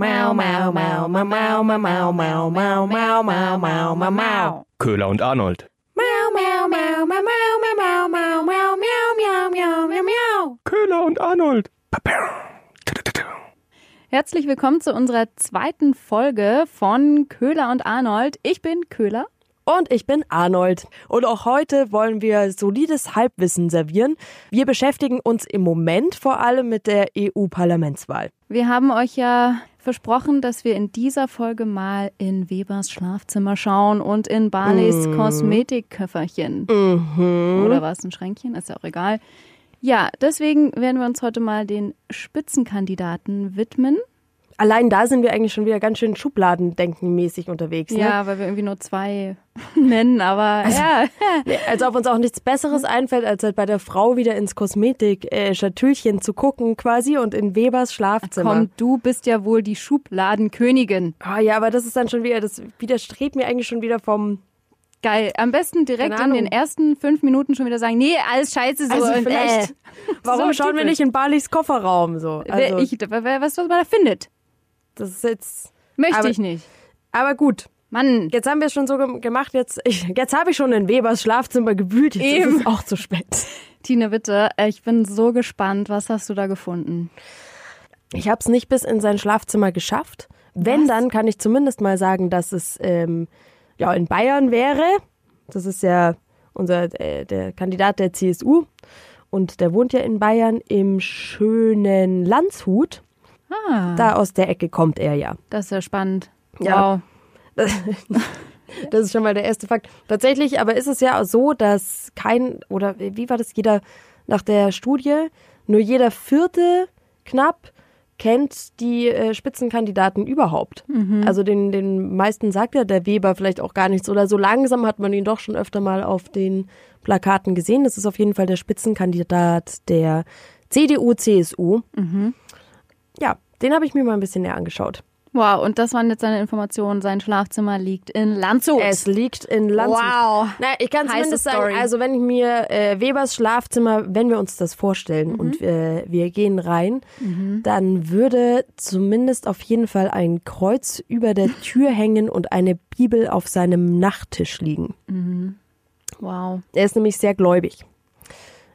Mau, mau, mau, mau, mau, mau, mau, mau, mau, mau, mau, mau, mau, mau. Köhler und Arnold. Mau, mau, mau, mau, mau, mau, mau, mau, mau, miau, miau, miau, miau, miau. Köhler und Arnold. Herzlich willkommen zu unserer zweiten Folge von Köhler und Arnold. Ich bin Köhler. Und ich bin Arnold. Und auch heute wollen wir solides Halbwissen servieren. Wir beschäftigen uns im Moment vor allem mit der EU-Parlamentswahl. Wir haben euch ja versprochen, dass wir in dieser Folge mal in Webers Schlafzimmer schauen und in Barleys Mhm. Kosmetikköfferchen. Oder war es ein Schränkchen? Ist ja auch egal. Ja, deswegen werden wir uns heute mal den Spitzenkandidaten widmen. Allein da sind wir eigentlich schon wieder ganz schön Schubladendenken-mäßig unterwegs. Ne? Ja, weil wir irgendwie nur zwei nennen, aber ja. Als ob uns auch nichts Besseres einfällt, als halt bei der Frau wieder ins Kosmetik-Schatüllchen zu gucken quasi und in Webers Schlafzimmer. Komm, du bist ja wohl die Schubladenkönigin. Ah, ja, aber das ist dann schon wieder, das widerstrebt mir eigentlich schon wieder vom. Geil. Am besten direkt in den ersten fünf Minuten schon wieder sagen, nee, alles scheiße so. Also und, vielleicht, äh. warum So schauen wir nicht in Barleys Kofferraum so? Also, ich, was, was man da findet. Das ist jetzt. Möchte Aber- ich nicht. Aber gut, Mann. Jetzt haben wir es schon so gem- gemacht, jetzt, ich, jetzt habe ich schon in Webers Schlafzimmer gewühlt, jetzt Eben. ist es auch zu spät. Tine, bitte, äh, ich bin so gespannt. Was hast du da gefunden? Ich habe es nicht bis in sein Schlafzimmer geschafft. Wenn, Was? dann kann ich zumindest mal sagen, dass es ähm, ja, in Bayern wäre. Das ist ja unser äh, der Kandidat der CSU. Und der wohnt ja in Bayern im schönen Landshut. Ah, Da aus der Ecke kommt er ja. das ist ja spannend. Ja. Wow. Das ist schon mal der erste Fakt. Tatsächlich aber ist es ja so, dass kein, oder wie war das, jeder nach der Studie, nur jeder vierte knapp kennt die äh, Spitzenkandidaten überhaupt. Also den, den meisten sagt ja der Weber vielleicht auch gar nichts. Oder so langsam hat man ihn doch schon öfter mal auf den Plakaten gesehen. Das ist auf jeden Fall der Spitzenkandidat der CDU-CSU. Ja, den habe ich mir mal ein bisschen näher angeschaut. Wow, und das waren jetzt seine Informationen. Sein Schlafzimmer liegt in Landshut. Es liegt in Landshut. Wow. Na, ich kann zumindest sagen, also wenn ich mir äh, Webers Schlafzimmer, wenn wir uns das vorstellen Mhm. und äh, wir gehen rein, dann würde zumindest auf jeden Fall ein Kreuz über der Tür hängen und eine Bibel auf seinem Nachttisch liegen. Wow. Er ist nämlich sehr gläubig.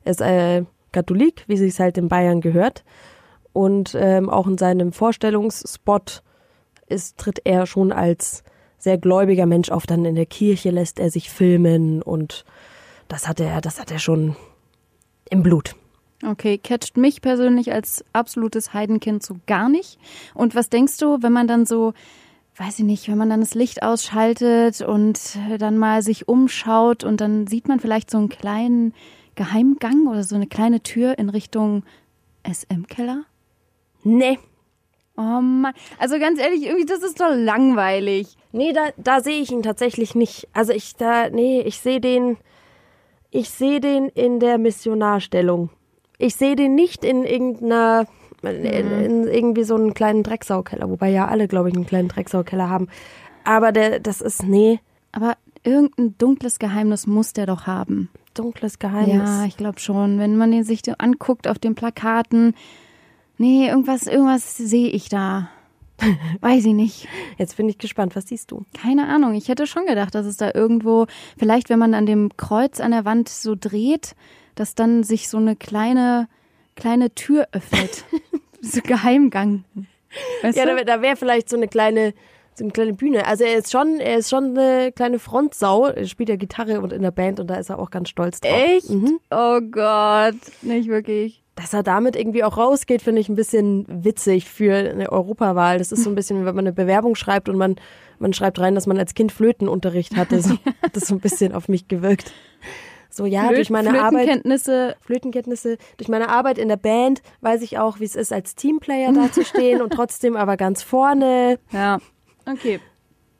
Er ist äh, Katholik, wie sich halt in Bayern gehört. Und ähm, auch in seinem Vorstellungsspot ist, tritt er schon als sehr gläubiger Mensch auf. Dann in der Kirche lässt er sich filmen und das hat er, das hat er schon im Blut. Okay, catcht mich persönlich als absolutes Heidenkind so gar nicht. Und was denkst du, wenn man dann so, weiß ich nicht, wenn man dann das Licht ausschaltet und äh, dann mal sich umschaut und dann sieht man vielleicht so einen kleinen Geheimgang oder so eine kleine Tür in Richtung SM-Keller? Nee. Oh Mann, also ganz ehrlich, irgendwie, das ist doch langweilig. Nee, da, da sehe ich ihn tatsächlich nicht. Also ich da, nee, ich sehe den, ich sehe den in der Missionarstellung. Ich sehe den nicht in irgendeiner, in, in irgendwie so einen kleinen Drecksaukeller, wobei ja alle, glaube ich, einen kleinen Drecksaukeller haben. Aber der, das ist, nee, Aber irgendein dunkles Geheimnis muss der doch haben. dunkles Geheimnis. Ja, ich glaube schon. Wenn man den sich anguckt auf den Plakaten, nee, irgendwas, irgendwas sehe ich da. Weiß ich nicht. Jetzt bin ich gespannt, was siehst du? Keine Ahnung. Ich hätte schon gedacht, dass es da irgendwo, vielleicht wenn man an dem Kreuz an der Wand so dreht, dass dann sich so eine kleine, kleine Tür öffnet. so Geheimgang. Weißt Ja, da, wäre vielleicht so eine kleine, so eine kleine Bühne. Also er ist schon, er ist schon eine kleine Frontsau. Er spielt ja Gitarre und in der Band und da ist er auch ganz stolz drauf. Echt? Mhm. Oh Gott. Nicht wirklich. Dass er damit irgendwie auch rausgeht, finde ich ein bisschen witzig für eine Europawahl. Das ist so ein bisschen, wenn man eine Bewerbung schreibt und man, man schreibt rein, dass man als Kind Flötenunterricht hatte. So, hat das so ein bisschen auf mich gewirkt. So, ja, durch meine Arbeit, Flötenkenntnisse. Flötenkenntnisse, durch meine Arbeit in der Band weiß ich auch, wie es ist, als Teamplayer dazustehen und trotzdem aber ganz vorne. Ja. Okay.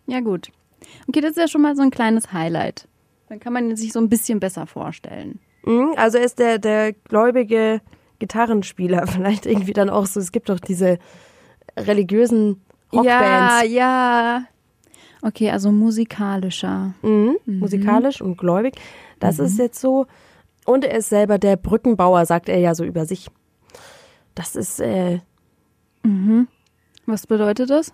Ja, gut. Okay, das ist ja schon mal so ein kleines Highlight. Dann kann man sich so ein bisschen besser vorstellen. Mhm, Also er ist der, der gläubige Gitarrenspieler. Vielleicht irgendwie dann auch so, es gibt doch diese religiösen Ja, Rockbands. ja. Okay, also musikalischer. Mhm, musikalisch und gläubig. Das ist jetzt so. Und er ist selber der Brückenbauer, sagt er ja so über sich. Das ist, äh, Was bedeutet das?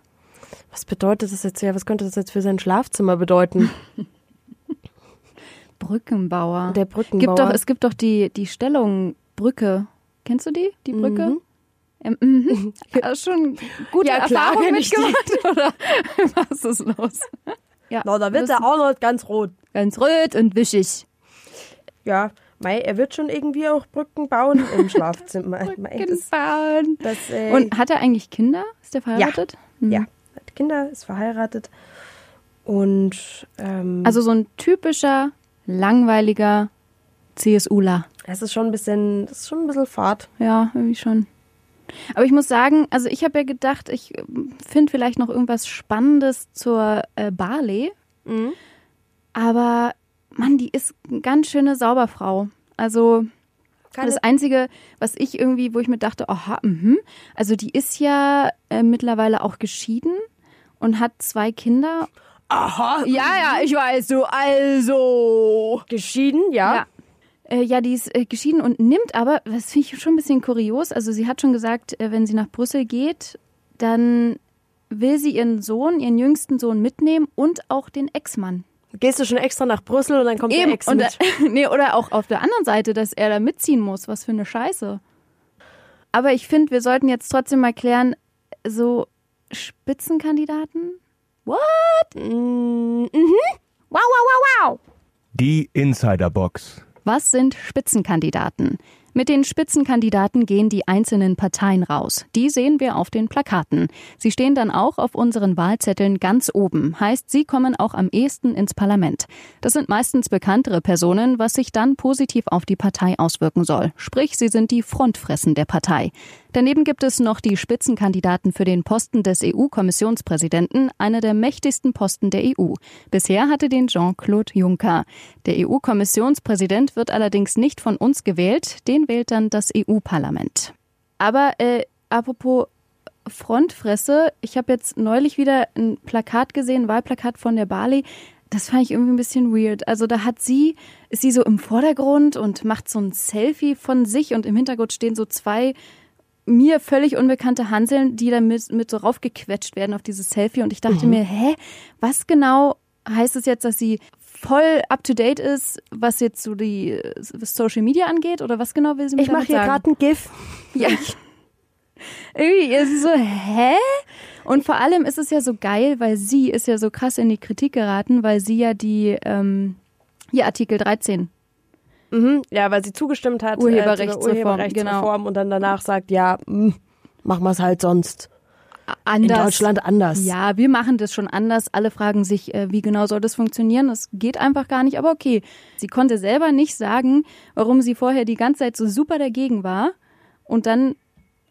Was bedeutet das jetzt? Ja, was könnte das jetzt für sein Schlafzimmer bedeuten? Brückenbauer. Der Brückenbauer. gibt doch, es gibt doch die, die Stellung Brücke. Kennst du die? Die Brücke? Mhm. Ähm, mhm. Schon gute Ja, klar, die. mitgemacht, oder? Was ist los? Ja, Na, da wird der Arnold ganz rot. ganz rot und wischig. Ja, mei, er wird schon irgendwie auch Brücken bauen im Schlafzimmer. Mei, das, Brückenbauern. das, äh, Und hat er eigentlich Kinder? Ist der verheiratet? Mhm. ja, hat Kinder, ist verheiratet. Und ähm, Also so ein typischer, langweiliger CSUler. Es ist schon ein bisschen, das ist schon ein bisschen Fahrt. Ja, irgendwie schon. Aber ich muss sagen, also ich habe ja gedacht, ich finde vielleicht noch irgendwas Spannendes zur äh, Barley. Mhm. Aber Mann, die ist eine ganz schöne Sauberfrau. Also Keine- das Einzige, was ich irgendwie, wo ich mir dachte, aha, mhm. also die ist ja äh, mittlerweile auch geschieden und hat zwei Kinder. Aha. Ja, ja, ich weiß, du, also. Geschieden, ja. Ja. Äh, ja, die ist äh, geschieden und nimmt aber, das finde ich schon ein bisschen kurios, also sie hat schon gesagt, äh, wenn sie nach Brüssel geht, dann will sie ihren Sohn, ihren jüngsten Sohn mitnehmen und auch den Ex-Mann. Gehst du schon extra nach Brüssel und dann kommt der Ex und, mit. nee, oder auch auf der anderen Seite, dass er da mitziehen muss. Was für eine Scheiße. Aber ich finde, wir sollten jetzt trotzdem mal klären, so Spitzenkandidaten? What? Mm, mhm. Wow, wow, wow, wow. Die Insiderbox. Was sind Spitzenkandidaten? Mit den Spitzenkandidaten gehen die einzelnen Parteien raus. Die sehen wir auf den Plakaten. Sie stehen dann auch auf unseren Wahlzetteln ganz oben. Heißt, sie kommen auch am ehesten ins Parlament. Das sind meistens bekanntere Personen, was sich dann positiv auf die Partei auswirken soll. Sprich, sie sind die Frontfressen der Partei. Daneben gibt es noch die Spitzenkandidaten für den Posten des EU-Kommissionspräsidenten, einer der mächtigsten Posten der EU. Bisher hatte den Jean-Claude Juncker. Der EU-Kommissionspräsident wird allerdings nicht von uns gewählt, den wählt dann das EU-Parlament. Aber äh, apropos Frontfresse, ich habe jetzt neulich wieder ein Plakat gesehen, ein Wahlplakat von der Bali. Das fand ich irgendwie ein bisschen weird. Also da hat sie, ist sie so im Vordergrund und macht so ein Selfie von sich und im Hintergrund stehen so zwei mir völlig unbekannte Hanseln, die da mit, mit so raufgequetscht werden auf dieses Selfie. Und ich dachte mir, hä, was genau heißt es jetzt, dass sie voll up to date ist, was jetzt so die äh, Social Media angeht? Oder was genau will sie mir Ich mache hier gerade ein GIF. Ja. Irgendwie ist es so, hä? Und vor allem ist es ja so geil, weil sie ist ja so krass in die Kritik geraten, weil sie ja die, ähm, hier Artikel 13. Mhm. Ja, weil sie zugestimmt hat. Urheberrechtsreform, äh, Urheberrechtsreform und dann danach sagt, ja, mh, machen wir es halt sonst. In Anders. Deutschland anders. Ja, wir machen das schon anders. Alle fragen sich, äh, wie genau soll das funktionieren? Es geht einfach gar nicht. Aber okay, sie konnte selber nicht sagen, warum sie vorher die ganze Zeit so super dagegen war und dann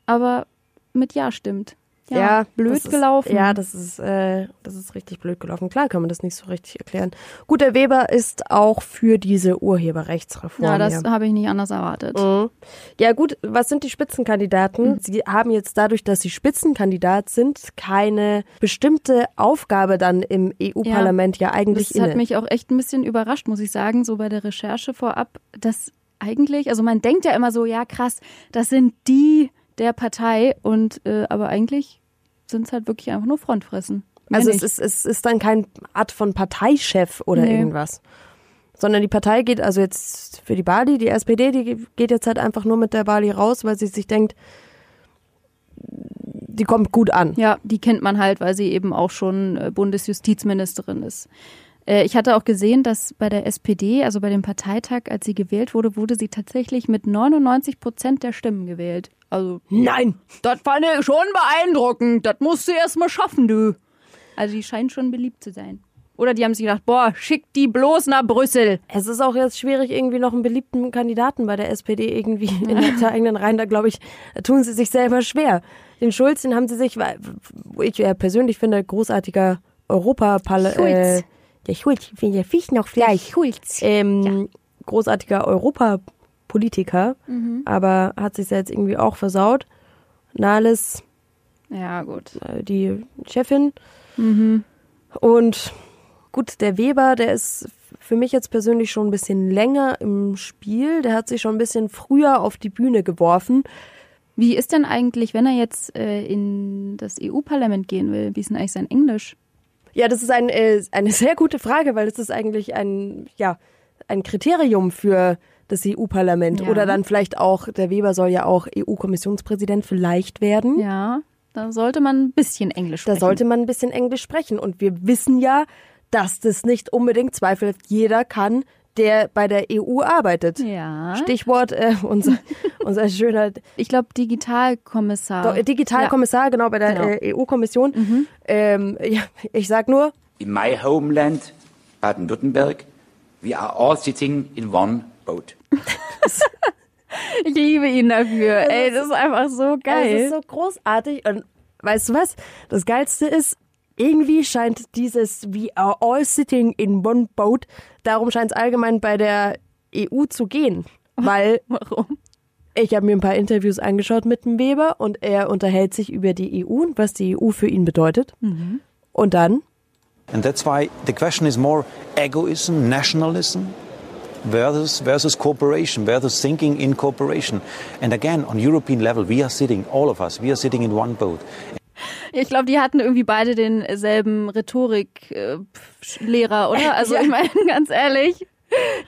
aber mit Ja stimmt. Ja, blöd das ist, gelaufen. Ja, das ist, äh, das ist richtig blöd gelaufen. Klar kann man das nicht so richtig erklären. Gut, der Weber ist auch für diese Urheberrechtsreform. ja das habe ich nicht anders erwartet. Mhm. Ja gut, was sind die Spitzenkandidaten? Sie haben jetzt dadurch, dass sie Spitzenkandidat sind, keine bestimmte Aufgabe dann im EU-Parlament ja, eigentlich Das inne. hat mich auch echt ein bisschen überrascht, muss ich sagen, so bei der Recherche vorab, dass eigentlich, also man denkt ja immer so, ja krass, das sind die der Partei und äh, aber eigentlich sind es halt wirklich einfach nur Frontfressen. Mehr also es ist, es ist dann kein Art von Parteichef oder Nee. irgendwas. Sondern die Partei geht, also jetzt für die Bali, die SPD, die geht jetzt halt einfach nur mit der Bali raus, weil sie sich denkt, die kommt gut an. Ja, die kennt man halt, weil sie eben auch schon äh, Bundesjustizministerin ist. Äh, Ich hatte auch gesehen, dass bei der SPD, also bei dem Parteitag, als sie gewählt wurde, wurde sie tatsächlich mit 99 Prozent der Stimmen gewählt. Also, Nein! das fand ich schon beeindruckend. Das musst du erst mal schaffen, du. Also, die scheint schon beliebt zu sein. Oder die haben sich gedacht, boah, schick die bloß nach Brüssel. Es ist auch jetzt schwierig, irgendwie noch einen beliebten Kandidaten bei der SPD irgendwie in der eigenen Reihen. Da glaube ich, da tun sie sich selber schwer. Den Schulz, den haben sie sich, ich ja persönlich finde, großartiger Europaparl Schulz. Äh, der Schulz, der Fisch noch Fleisch. Schulz. Ähm, Großartiger Europapolitiker, aber hat sich jetzt irgendwie auch versaut. Nahles, Ja, gut. äh, die Chefin. Und gut, der Weber, der ist für mich jetzt persönlich schon ein bisschen länger im Spiel. Der hat sich schon ein bisschen früher auf die Bühne geworfen. Wie ist denn eigentlich, wenn er jetzt äh, in das EU-Parlament gehen will, wie ist denn eigentlich sein Englisch? Ja, das ist ein, äh, eine sehr gute Frage, weil es ist eigentlich ein, ja, ein Kriterium für das EU-Parlament. Ja. Oder dann vielleicht auch, der Weber soll ja auch EU-Kommissionspräsident vielleicht werden. Ja, da sollte man ein bisschen Englisch Da sprechen. sollte man ein bisschen Englisch sprechen. Und wir wissen ja, dass das nicht unbedingt zweifelhaft jeder kann, der bei der EU arbeitet. Ja. Stichwort äh, unser, unser schöner Ich glaube, Digitalkommissar. Do- Digitalkommissar, genau, bei der Genau. äh, EU-Kommission. Ähm, ja, ich sag nur, In my homeland, Baden-Württemberg, we are all sitting in one boat. Ich liebe ihn dafür. Ey, das ist einfach so geil. Es ist so großartig. Und weißt du was? Das Geilste ist, irgendwie scheint dieses We are all sitting in one boat, darum scheint es allgemein bei der EU zu gehen. Weil Warum? ich habe mir ein paar Interviews angeschaut mit dem Weber und er unterhält sich über die EU und was die EU für ihn bedeutet. Und dann, And that's why the question is more egoism, nationalism versus, versus cooperation, versus thinking in cooperation. And again, on European level, we are sitting, all of us, we are sitting in one boat. Ich glaube, die hatten irgendwie beide denselben Rhetorik-Lehrer, oder? Also Ja. ich meine, ganz ehrlich.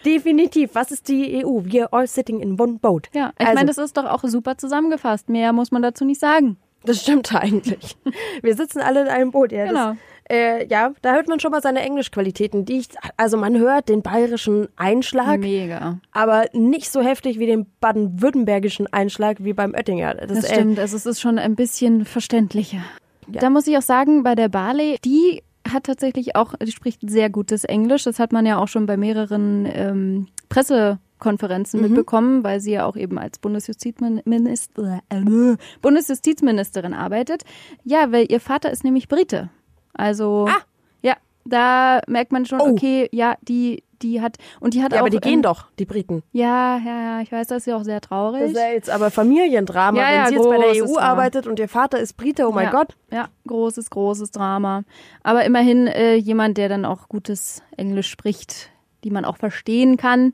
definitiv, was ist die EU? We are all sitting in one boat. Ja, ich Also- meine, das ist doch auch super zusammengefasst. Mehr muss man dazu nicht sagen. Das stimmt eigentlich. Wir sitzen alle in einem Boot. Ja, Genau. Das, äh, ja, da hört man schon mal seine Englischqualitäten. Die ich, also man hört den bayerischen Einschlag, Mega. aber nicht so heftig wie den baden-württembergischen Einschlag wie beim Oettinger. Das, Das äh, stimmt, also es ist schon ein bisschen verständlicher. Da muss ich auch sagen, bei der Barley, die hat tatsächlich auch, die spricht sehr gutes Englisch. Das hat man ja auch schon bei mehreren ähm, Pressekonferenzen mitbekommen, weil sie ja auch eben als Bundesjustizminister, äh, Bundesjustizministerin arbeitet. Ja, weil ihr Vater ist nämlich Brite. Also Ah. ja, da merkt man schon, Oh. okay, ja, die, die hat und die hat ja, auch aber die ähm, gehen doch, die Briten. Ja, ja, ja, ich weiß, das ist ja auch sehr traurig. Das ist ja jetzt aber Familiendrama, Ja, wenn ja, sie jetzt bei der EU Drama. arbeitet und ihr Vater ist Brite, oh mein Gott. Ja, großes, großes Drama. Aber immerhin äh, jemand, der dann auch gutes Englisch spricht, die man auch verstehen kann.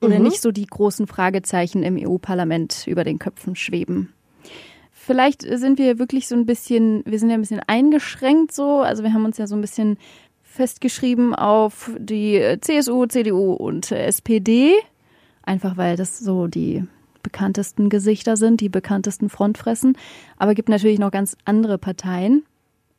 Oder nicht so die großen Fragezeichen im EU-Parlament über den Köpfen schweben. Vielleicht sind wir wirklich so ein bisschen, wir sind ja ein bisschen eingeschränkt so. Also wir haben uns ja so ein bisschen festgeschrieben auf die CSU, CDU und äh, SPD. Einfach weil das so die bekanntesten Gesichter sind, die bekanntesten Frontfressen. Aber gibt natürlich noch ganz andere Parteien.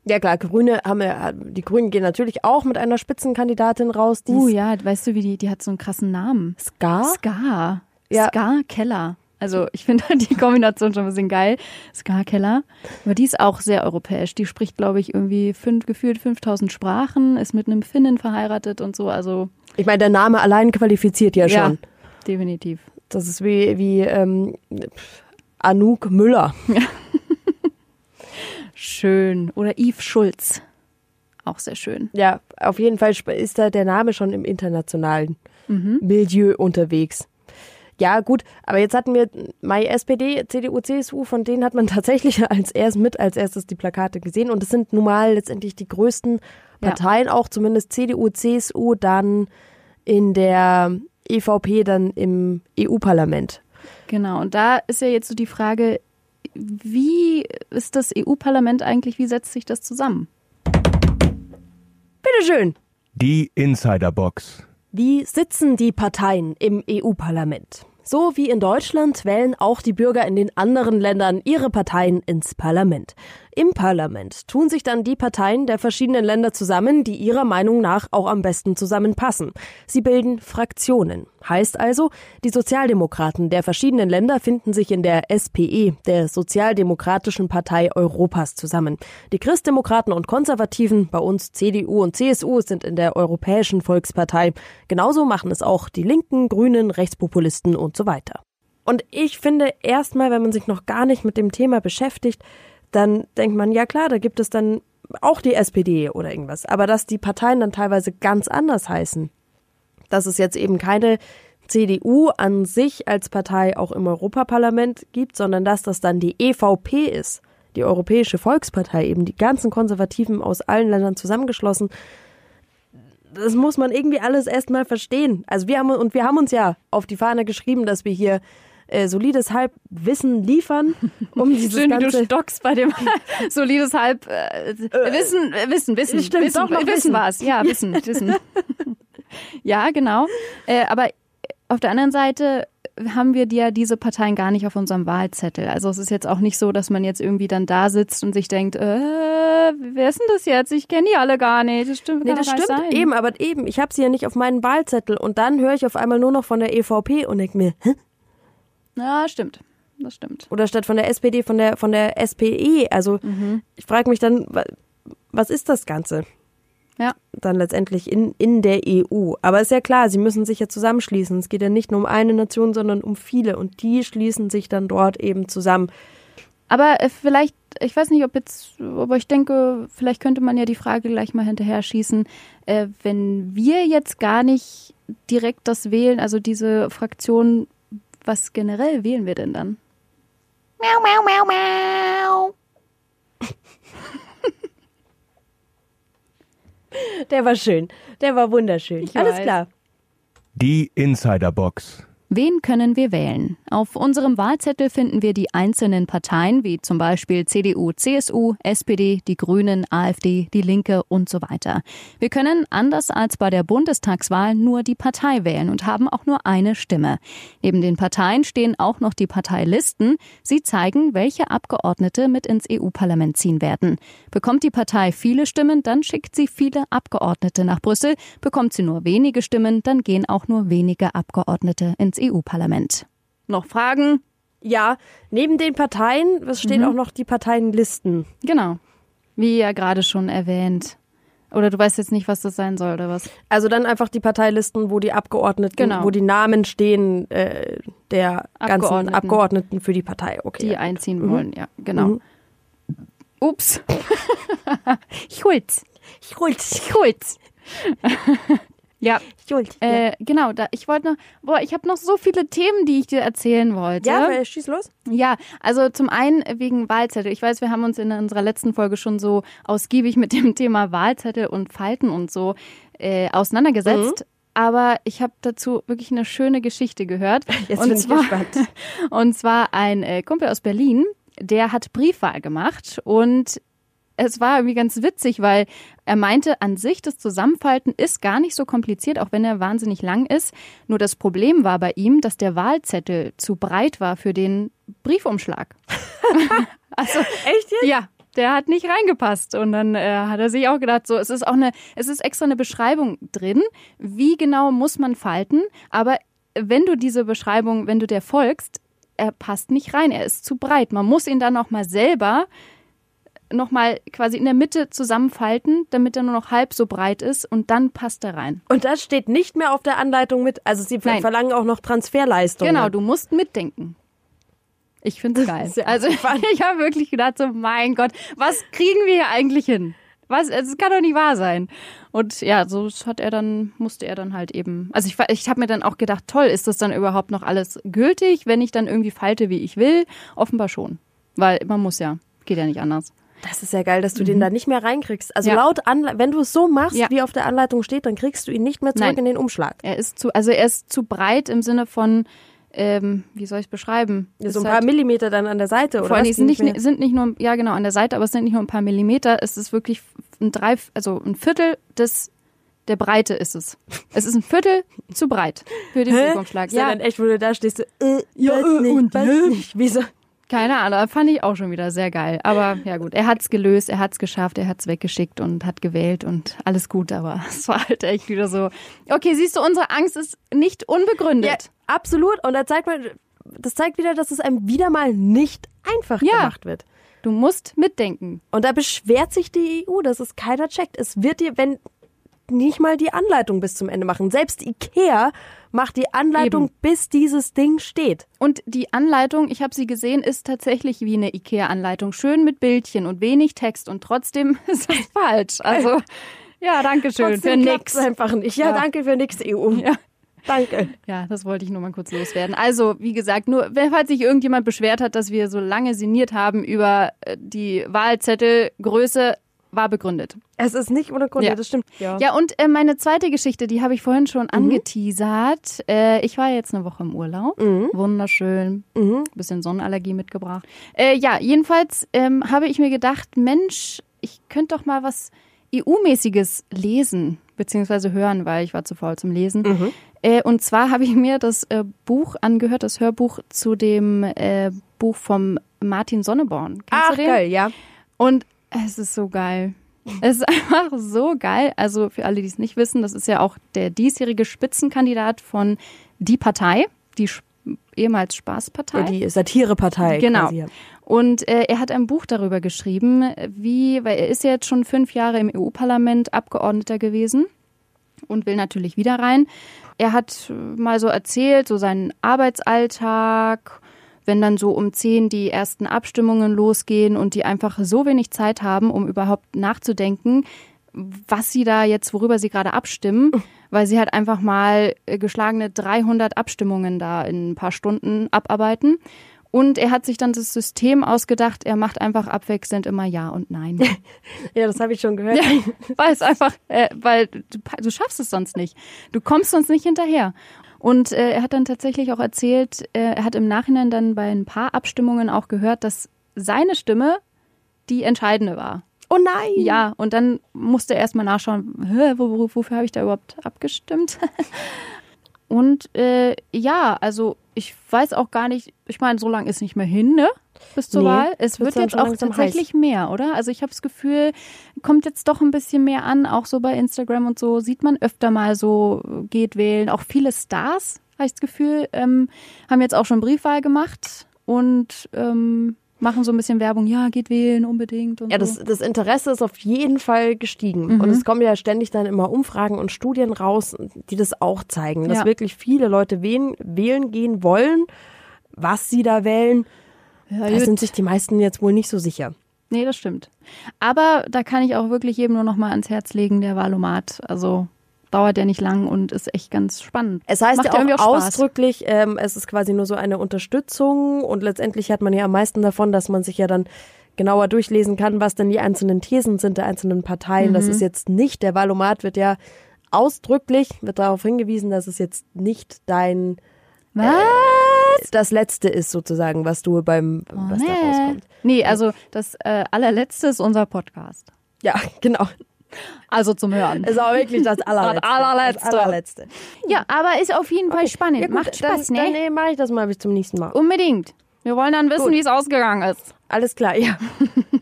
Ja klar, Grüne haben ja, die Grünen gehen natürlich auch mit einer Spitzenkandidatin raus, die Uh, ja, weißt du, wie die, die hat so einen krassen Namen. Ska. Ska. Ja. Ska Keller. Also ich finde die Kombination schon ein bisschen geil. Ska Keller. Aber die ist auch sehr europäisch. Die spricht, glaube ich, irgendwie fünf, gefühlt 5000 Sprachen, ist mit einem Finnen verheiratet und so. Also Ich meine, der Name allein qualifiziert ja schon. definitiv. Das ist wie, wie ähm, Anouk Müller. Schön. Oder Yves Schulz. Auch sehr schön. Ja, auf jeden Fall ist da der Name schon im internationalen Milieu unterwegs. Ja, gut, aber jetzt hatten wir Mai SPD, CDU, CSU, von denen hat man tatsächlich als erst mit als erstes die Plakate gesehen und es sind nun mal letztendlich die größten Ja. Parteien, auch zumindest CDU, CSU, dann in der EVP, dann im EU-Parlament. Genau. Und da ist ja jetzt so die Frage, wie ist das EU-Parlament eigentlich, wie setzt sich das zusammen? Bitteschön. Die Insiderbox. Wie sitzen die Parteien im EU-Parlament? So wie in Deutschland wählen auch die Bürger in den anderen Ländern ihre Parteien ins Parlament. Im Parlament tun sich dann die Parteien der verschiedenen Länder zusammen, die ihrer Meinung nach auch am besten zusammenpassen. Sie bilden Fraktionen. Heißt also, die Sozialdemokraten der verschiedenen Länder finden sich in der SPE, der Sozialdemokratischen Partei Europas, zusammen. Die Christdemokraten und Konservativen, bei uns CDU und CSU, sind in der Europäischen Volkspartei. Genauso machen es auch die Linken, Grünen, Rechtspopulisten und so weiter. Und ich finde erstmal, wenn man sich noch gar nicht mit dem Thema beschäftigt, dann denkt man, ja klar, da gibt es dann auch die SPD oder irgendwas. Aber dass die Parteien dann teilweise ganz anders heißen, dass es jetzt eben keine CDU an sich als Partei auch im Europaparlament gibt, sondern dass das dann die EVP ist, die Europäische Volkspartei, eben die ganzen Konservativen aus allen Ländern zusammengeschlossen. Das muss man irgendwie alles erstmal verstehen. Also wir haben und wir haben uns ja auf die Fahne geschrieben, dass wir hier äh, solides Halbwissen liefern, um dieses Schön, wie du ganze... stockst bei dem solides Halb äh, Wissen, äh, Wissen, Wissen, Stimmt, Wissen, doch noch Wissen Wissen. war's. Ja, Wissen, Wissen. ja, genau. Äh, aber auf der anderen Seite haben wir ja diese Parteien gar nicht auf unserem Wahlzettel. Also es ist jetzt auch nicht so, dass man jetzt irgendwie dann da sitzt und sich denkt, äh, wer ist denn das jetzt? Ich kenne die alle gar nicht. Das stimmt, Nee, das stimmt sein. eben, aber eben, ich habe sie ja nicht auf meinen Wahlzettel und dann höre ich auf einmal nur noch von der EVP und denke mir, hä? Ja, stimmt. Das stimmt. oder statt von der SPD von der von der SPE. Also Mhm. ich frage mich dann, wa- was ist das Ganze? Ja. Dann letztendlich in, in der EU. Aber ist ja klar, sie müssen sich ja zusammenschließen. Es geht ja nicht nur um eine Nation, sondern um viele. Und die schließen sich dann dort eben zusammen. Aber äh, vielleicht, ich weiß nicht, ob jetzt, aber ich denke, vielleicht könnte man ja die Frage gleich mal hinterher schießen, äh, wenn wir jetzt gar nicht direkt das wählen, also diese Fraktion, was generell wählen wir denn dann? Meow, meow, meow, meow. Der war schön. Der war wunderschön. Ich Alles weiß. klar. Die Insiderbox. Wen können wir wählen? Auf unserem Wahlzettel finden wir die einzelnen Parteien, wie zum Beispiel CDU, CSU, SPD, die Grünen, AfD, die Linke und so weiter. Wir können, anders als bei der Bundestagswahl, nur die Partei wählen und haben auch nur eine Stimme. Neben den Parteien stehen auch noch die Parteilisten. Sie zeigen, welche Abgeordnete mit ins EU-Parlament ziehen werden. Bekommt die Partei viele Stimmen, dann schickt sie viele Abgeordnete nach Brüssel. Bekommt sie nur wenige Stimmen, dann gehen auch nur wenige Abgeordnete ins EU-Parlament. Noch Fragen? Ja, neben den Parteien, es stehen auch noch die Parteienlisten. Genau. Wie ja gerade schon erwähnt. Oder du weißt jetzt nicht, was das sein soll, oder was? Also dann einfach die Parteilisten, wo die Abgeordneten, Genau. wo die Namen stehen äh, der ganzen Abgeordneten. Abgeordneten für die Partei. Okay. Die ja. einziehen wollen, ja, genau. Ups. ich hol's. Ich hol's. Ich hol's. Ja, Ich hol's. äh, genau, da, ich wollte noch, boah, ich habe noch so viele Themen, die ich dir erzählen wollte. ja, äh, schieß los. Ja, also zum einen wegen Wahlzettel. Ich weiß, wir haben uns in unserer letzten Folge schon so ausgiebig mit dem Thema Wahlzettel und Falten und so äh, auseinandergesetzt. Aber ich habe dazu wirklich eine schöne Geschichte gehört. Jetzt und bin ich zwar, gespannt. Und zwar ein äh, Kumpel aus Berlin, der hat Briefwahl gemacht und es war irgendwie ganz witzig, weil er meinte, an sich das Zusammenfalten ist gar nicht so kompliziert, auch wenn er wahnsinnig lang ist. Nur das Problem war bei ihm, dass der Wahlzettel zu breit war für den Briefumschlag. also Echt jetzt? ja, der hat nicht reingepasst. Und dann äh, hat er sich auch gedacht, so, es ist auch eine, es ist extra eine Beschreibung drin, wie genau muss man falten. Aber wenn du diese Beschreibung, wenn du der folgst, er passt nicht rein, er ist zu breit. Man muss ihn dann nochmal selber nochmal quasi in der Mitte zusammenfalten, damit er nur noch halb so breit ist und dann passt er rein. Und das steht nicht mehr auf der Anleitung mit. Also sie Nein. verlangen auch noch Transferleistungen. Genau, du musst mitdenken. Ich finde es geil. ja Also ich habe wirklich gedacht, so mein Gott, was kriegen wir hier eigentlich hin? Was? Es kann doch nicht wahr sein. Und ja, so hat er dann, musste er dann halt eben. Also ich, ich habe mir dann auch gedacht, toll, ist das dann überhaupt noch alles gültig, wenn ich dann irgendwie falte, wie ich will? Offenbar schon. Weil man muss ja, geht ja nicht anders. Das ist ja geil, dass du den da nicht mehr reinkriegst. Also Mhm. Ja. laut Anle wenn du es so machst, Ja. wie auf der Anleitung steht, dann kriegst du ihn nicht mehr zurück Nein. in den Umschlag. Er ist zu, also er ist zu breit im Sinne von, ähm, wie soll ich es beschreiben? So Ist ein halt- paar Millimeter dann an der Seite oder Vor allem, sind nicht, mehr- sind nicht nur, ja genau, an der Seite, aber es sind nicht nur ein paar Millimeter. Es ist wirklich ein drei, also ein Viertel des, der Breite ist es. Es ist ein Viertel zu breit für den. Ist ja. Ja, dann echt, wo du da stehst, so, äh, Ja, weiß äh, nicht, und weiß hä? nicht. Wieso? Keine Ahnung, fand ich auch schon wieder sehr geil. Aber ja gut, er hat's gelöst, er hat's geschafft, er hat's weggeschickt und hat gewählt und alles gut, aber es war halt echt wieder so. Okay, siehst du, unsere Angst ist nicht unbegründet. Ja, absolut. Und da zeigt man, das zeigt wieder, dass es einem wieder mal nicht einfach Ja. gemacht wird. Du musst mitdenken. Und da beschwert sich die EU, dass es keiner checkt. Es wird dir, wenn nicht mal die Anleitung bis zum Ende machen. Selbst Ikea macht die Anleitung, Eben. bis dieses Ding steht. Und die Anleitung, ich habe sie gesehen, ist tatsächlich wie eine IKEA-Anleitung. Schön mit Bildchen und wenig Text und trotzdem ist das falsch. Also, ja, danke schön für Trotzdem klappt's nix. einfach nicht. Ja, Ja. danke für nix, EU. Ja. Danke. Ja, das wollte ich nur mal kurz loswerden. Also, wie gesagt, nur, falls sich irgendjemand beschwert hat, dass wir so lange sinniert haben über äh, die Wahlzettelgröße, war begründet. Es ist nicht ohne Grund, Ja. ja. das stimmt. Ja. Ja, und äh, meine zweite Geschichte, die habe ich vorhin schon angeteasert. Äh, ich war jetzt eine Woche im Urlaub. Wunderschön. Bisschen Sonnenallergie mitgebracht. Äh, ja, jedenfalls ähm, habe ich mir gedacht, Mensch, ich könnte doch mal was EU-mäßiges lesen, beziehungsweise hören, weil ich war zu faul zum Lesen. Äh, und zwar habe ich mir das äh, Buch angehört, das Hörbuch zu dem äh, Buch vom Martin Sonneborn. Kennst Ach, du den? geil, ja. Und es ist so geil. Es ist einfach so geil. Also für alle, die es nicht wissen, das ist ja auch der diesjährige Spitzenkandidat von Die Partei, die ehemals Spaßpartei. Ja, die Satirepartei. Genau. Quasi. ja. Und äh, er hat ein Buch darüber geschrieben, wie, weil er ist ja jetzt schon fünf Jahre im EU-Parlament Abgeordneter gewesen und will natürlich wieder rein. Er hat äh, mal so erzählt, so seinen Arbeitsalltag, wenn dann so um zehn die ersten Abstimmungen losgehen und die einfach so wenig Zeit haben, um überhaupt nachzudenken, was sie da jetzt, worüber sie gerade abstimmen, weil sie halt einfach mal äh, geschlagene 300 Abstimmungen da in ein paar Stunden abarbeiten. Und er hat sich dann das System ausgedacht, er macht einfach abwechselnd immer Ja und Nein. ja, das habe ich schon gehört. Ja, weil es einfach, äh, weil du, du schaffst es sonst nicht. Du kommst sonst nicht hinterher. Und äh, er hat dann tatsächlich auch erzählt, äh, er hat im Nachhinein dann bei ein paar Abstimmungen auch gehört, dass seine Stimme die entscheidende war. Oh nein! Ja, und dann musste er erstmal nachschauen, wo, wo, wofür habe ich da überhaupt abgestimmt? und äh, ja, also ich weiß auch gar nicht, ich meine, so lange ist nicht mehr hin, ne? Bis zur Nee, Wahl. Es wird jetzt auch tatsächlich mehr, oder? Also ich habe das Gefühl, kommt jetzt doch ein bisschen mehr an, auch so bei Instagram und so, sieht man öfter mal so, geht wählen. Auch viele Stars, habe ich das Gefühl, ähm, haben jetzt auch schon Briefwahl gemacht und ähm, machen so ein bisschen Werbung, ja, geht wählen unbedingt und Ja, das, das Interesse ist auf jeden Fall gestiegen. Mhm. Und es kommen ja ständig dann immer Umfragen und Studien raus, die das auch zeigen, dass Ja. wirklich viele Leute wählen, wählen gehen wollen. Was sie da wählen, Ja, da sind sich die meisten jetzt wohl nicht so sicher. Nee, das stimmt. Aber da kann ich auch wirklich jedem nur noch mal ans Herz legen, der Valomat. Also dauert ja nicht lang und ist echt ganz spannend. Es heißt ja auch, auch ausdrücklich, ähm, es ist quasi nur so eine Unterstützung und letztendlich hat man ja am meisten davon, dass man sich ja dann genauer durchlesen kann, was denn die einzelnen Thesen sind der einzelnen Parteien. Mhm. Das ist jetzt nicht, der Valomat wird ja ausdrücklich, wird darauf hingewiesen, dass es jetzt nicht dein Was? Das letzte ist sozusagen, was du beim was da nee. rauskommt. Nee, also das äh, allerletzte ist unser Podcast. Ja, genau. Also zum Hören. Ist auch wirklich das allerletzte. allerletzte. Das allerletzte. Ja, aber ist auf jeden Fall spannend. Ja, gut, Macht Spaß, dann, ne? Dann nee, mache ich das mal bis zum nächsten Mal. Unbedingt. Wir wollen dann wissen, wie es ausgegangen ist. Alles klar, ja.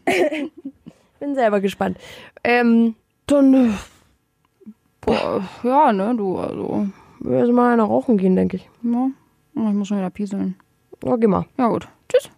Bin selber gespannt. Ähm, dann äh, Boah, ja, ne, du, also. wir mal einer rauchen gehen, denke ich. Ja, ich muss schon wieder pieseln. Ja, geh mal. Ja, gut. Tschüss.